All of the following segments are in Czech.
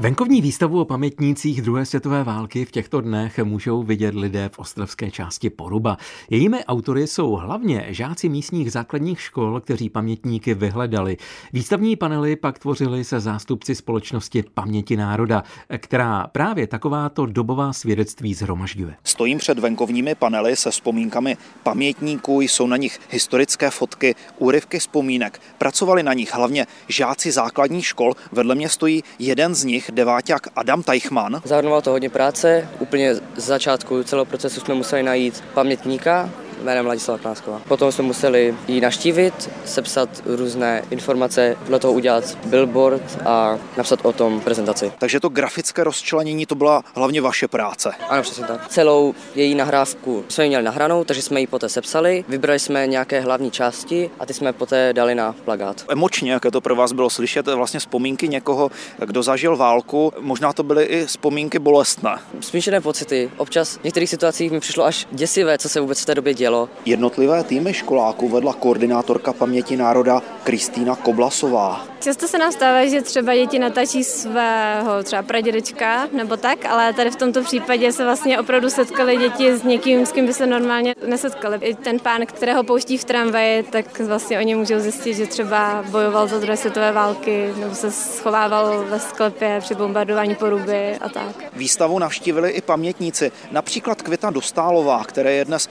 Venkovní výstavu o pamětnících druhé světové války v těchto dnech můžou vidět lidé v ostravské části Poruba. Jejími autory jsou hlavně žáci místních základních škol, kteří pamětníky vyhledali. Výstavní panely pak tvořili se zástupci společnosti Paměti národa, která právě takováto dobová svědectví zhromažďuje. Stojím před venkovními panely se vzpomínkami pamětníků, jsou na nich historické fotky, úryvky vzpomínek. Pracovali na nich hlavně žáci základních škol, vedle mě stojí jeden z nich, deváťák Adam Teichmann. Zahrnovalo to hodně práce, úplně z začátku celého procesu jsme museli najít pamětníka, jménem Ladislava Knásková. Potom jsme museli ji naštívit, sepsat různé informace, podle toho udělat billboard a napsat o tom prezentaci. Takže to grafické rozčlenění to byla hlavně vaše práce. Ano, přesně tak. Celou její nahrávku jsme ji měli nahranou, takže jsme ji poté sepsali, vybrali jsme nějaké hlavní části a ty jsme poté dali na plagát. Emočně, jak to pro vás bylo slyšet, vlastně vzpomínky někoho, kdo zažil válku, možná to byly i vzpomínky bolestné. Smíšené pocity. Občas v některých situacích mi přišlo až děsivé, co se vůbec v té době dělo dělo. Jednotlivé týmy školáků vedla koordinátorka paměti národa Kristýna Koblasová. Často se nám stává, že třeba děti natačí svého třeba pradědečka nebo tak, ale tady v tomto případě se vlastně opravdu setkali děti s někým, s kým by se normálně nesetkali. I ten pán, kterého pouští v tramvaji, tak vlastně oni můžou zjistit, že třeba bojoval za druhé světové války nebo se schovával ve sklepě při bombardování poruby a tak. Výstavu navštívili i pamětníci, například Květa Dostálová, které je dnes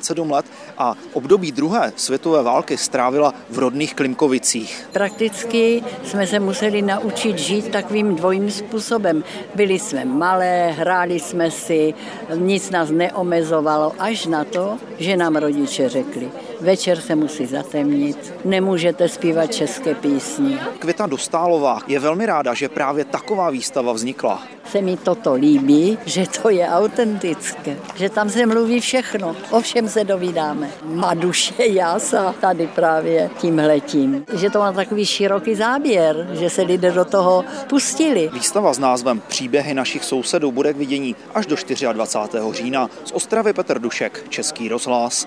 87 let a období druhé světové války strávila v rodných Klimkovicích. Prakticky jsme se museli naučit žít takovým dvojím způsobem. Byli jsme malé, hráli jsme si, nic nás neomezovalo, až na to, že nám rodiče řekli, večer se musí zatemnit, nemůžete zpívat české písně. Květa Dostálová je velmi ráda, že právě taková výstava vznikla. Se mi toto líbí, že to je autentické, že tam se mluví všechno, o všem se dovídáme. Maduše jása tady právě tímhletím, že to má takový široký záběr, že se lidé do toho pustili. Výstava s názvem Příběhy našich sousedů bude k vidění až do 24. října. Z Ostravy Petr Dušek, Český rozhlas.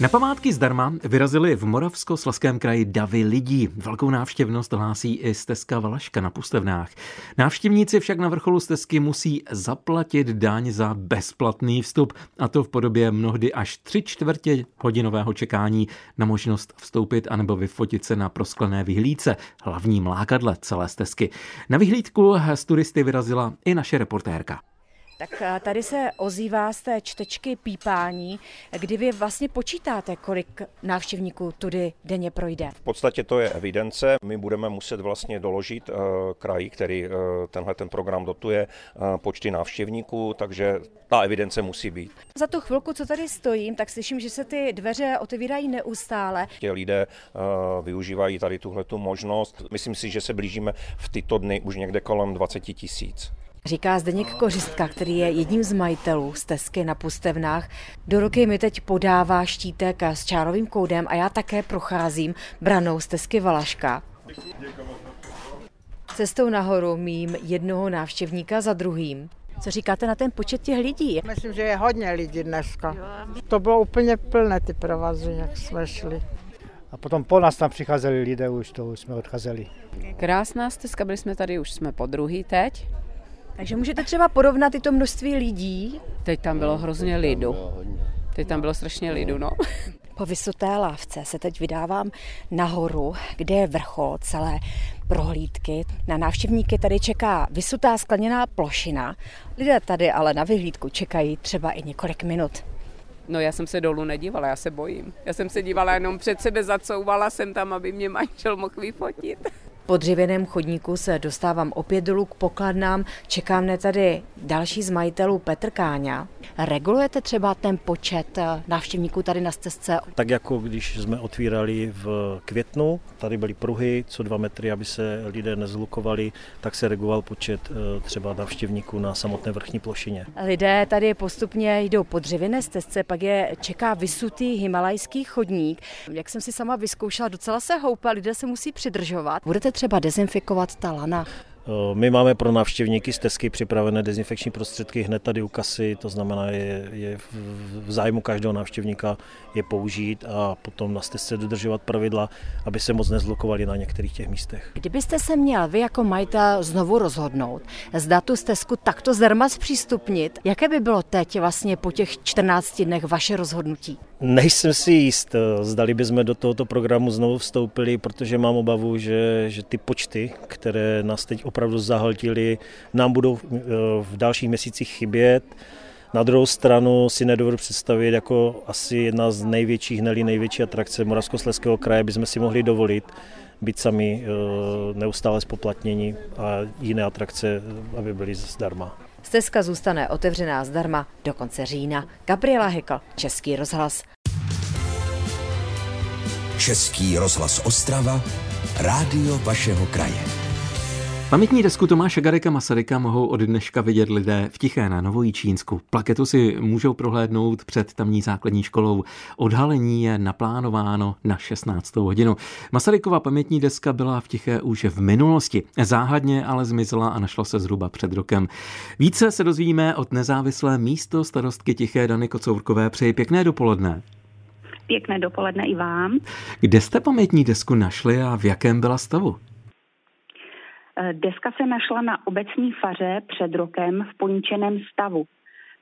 Na památky zdarma vyrazili v Moravskosleském kraji davy lidí. Velkou návštěvnost hlásí i stezka Valaška na Pustevnách. Návštěvníci však na vrcholu stezky musí zaplatit daň za bezplatný vstup, a to v podobě mnohdy až tři čtvrtě hodinového čekání na možnost vstoupit anebo vyfotit se na prosklené vyhlídce, hlavním lákadle celé stezky. Na vyhlídku z turisty vyrazila i naše reportérka. Tak tady se ozývá z té čtečky pípání, kdy vy vlastně počítáte, kolik návštěvníků tudy denně projde. V podstatě to je evidence. My budeme muset vlastně doložit uh, kraj, který uh, tenhle ten program dotuje, počty návštěvníků, takže ta evidence musí být. Za tu chvilku, co tady stojím, tak slyším, že se ty dveře otevírají neustále. Tě lidé využívají tady tuhle možnost. Myslím si, že se blížíme v tyto dny už někde kolem 20 tisíc. Říká Zdeněk Kořistka, který je jedním z majitelů stezky na Pustevnách. Do ruky mi teď podává štítek s čárovým koudem a já také procházím branou stezky Valaška. Cestou nahoru mým jednoho návštěvníka za druhým. Co říkáte na ten počet těch lidí? Myslím, že je hodně lidí dneska. To bylo úplně plné ty provazy, jak jsme šli. A potom po nás tam přicházeli lidé, už to už jsme odcházeli. Krásná stezka, byli jsme tady, už jsme po druhý teď. Takže můžete třeba porovnat i to množství lidí? Teď tam bylo hrozně lidu. Teď tam bylo strašně lidu, no. Po vysuté lávce se teď vydávám nahoru, kde je vrchol celé prohlídky. Na návštěvníky tady čeká vysutá skleněná plošina. Lidé tady ale na vyhlídku čekají třeba i několik minut. No já jsem se dolů nedívala, já se bojím. Já jsem se dívala jenom před sebe, zacouvala jsem tam, aby mě manžel mohl vyfotit. Po dřevěném chodníku se dostávám opět dolů k pokladnám. Čeká mne tady další z majitelů Petr Káňa. Regulujete třeba ten počet eh, návštěvníků tady na stezce? Tak jako když jsme otvírali v květnu, tady byly pruhy co dva metry, aby se lidé nezlukovali, tak se reguloval počet eh, třeba návštěvníků na samotné vrchní plošině. Lidé tady postupně jdou po dřevěné stezce, pak je čeká vysutý himalajský chodník. Jak jsem si sama vyzkoušela, docela se houpa, lidé se musí přidržovat. Budete třeba dezinfikovat ta lana? My máme pro návštěvníky z Tesky připravené dezinfekční prostředky hned tady u kasy, to znamená, je, je v zájmu každého návštěvníka je použít a potom na stezce dodržovat pravidla, aby se moc nezlokovali na některých těch místech. Kdybyste se měl vy jako majitel znovu rozhodnout, zda tu stezku takto zdarma zpřístupnit, jaké by bylo teď vlastně po těch 14 dnech vaše rozhodnutí? Nejsem si jist, zdali bychom do tohoto programu znovu vstoupili, protože mám obavu, že, že ty počty, které nás teď opravdu zahltili, nám budou eh, v dalších měsících chybět. Na druhou stranu si nedovedu představit, jako asi jedna z největších, neli největší atrakce Moravskoslezského kraje bychom si mohli dovolit být sami eh, neustále spoplatnění a jiné atrakce, aby byly zdarma. Stezka zůstane otevřená zdarma do konce října. Gabriela Hekl, Český rozhlas. Český rozhlas Ostrava, rádio vašeho kraje. Pamětní desku Tomáše Garika Masaryka mohou od dneška vidět lidé v Tiché na Novojíčínsku. Plaketu si můžou prohlédnout před tamní základní školou. Odhalení je naplánováno na 16. hodinu. Masarykova pamětní deska byla v Tiché už v minulosti. Záhadně ale zmizela a našla se zhruba před rokem. Více se dozvíme od nezávislé místo starostky Tiché Dany Kocourkové. Přeji pěkné dopoledne. Pěkné dopoledne i vám. Kde jste pamětní desku našli a v jakém byla stavu? Eh, deska se našla na obecní faře před rokem v poničeném stavu.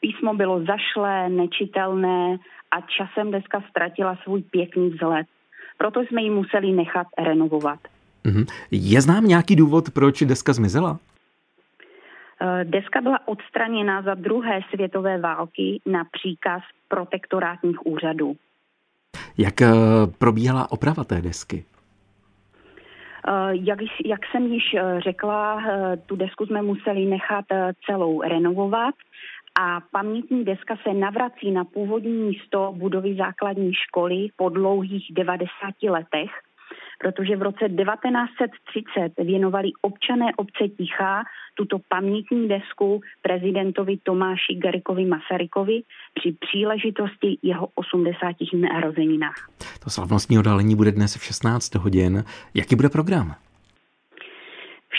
Písmo bylo zašlé, nečitelné a časem deska ztratila svůj pěkný vzhled. Proto jsme ji museli nechat renovovat. Mhm. Je znám nějaký důvod, proč deska zmizela? Eh, deska byla odstraněna za druhé světové války na příkaz protektorátních úřadů. Jak eh, probíhala oprava té desky? Eh, jak, jak jsem již eh, řekla, eh, tu desku jsme museli nechat celou renovovat a pamětní deska se navrací na původní místo budovy základní školy po dlouhých 90 letech protože v roce 1930 věnovali občané obce Tichá tuto pamětní desku prezidentovi Tomáši Garikovi Masarykovi při příležitosti jeho 80. narozeninách. To slavnostní odhalení bude dnes v 16 hodin. Jaký bude program?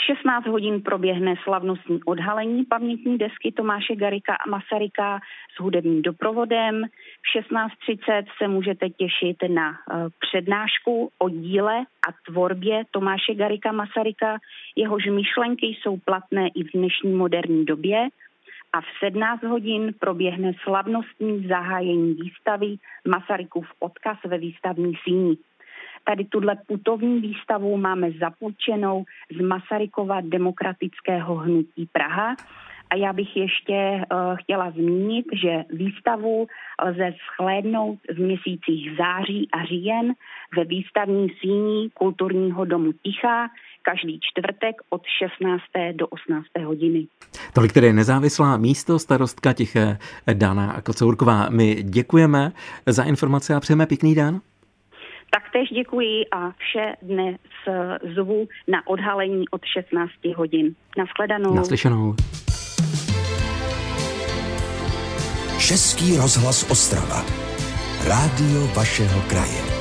V 16 hodin proběhne slavnostní odhalení pamětní desky Tomáše Garika a Masaryka s hudebním doprovodem. V 16.30 se můžete těšit na eh, přednášku o díle a tvorbě Tomáše Garika Masaryka. Jehož myšlenky jsou platné i v dnešní moderní době a v 17 hodin proběhne slavnostní zahájení výstavy Masarykův odkaz ve výstavní síni. Tady tuhle putovní výstavu máme zapůjčenou z Masarykova demokratického hnutí Praha. A já bych ještě uh, chtěla zmínit, že výstavu lze shlédnout v měsících září a říjen ve výstavní síní kulturního domu Tichá každý čtvrtek od 16. do 18. hodiny. Tolik tedy nezávislá místo starostka Tiché Dana Kocourková. My děkujeme za informace a přejeme pěkný den. Taktéž děkuji a vše dnes zvu na odhalení od 16 hodin. Naschledanou. Naslyšenou. Český rozhlas Ostrava. Rádio vašeho kraje.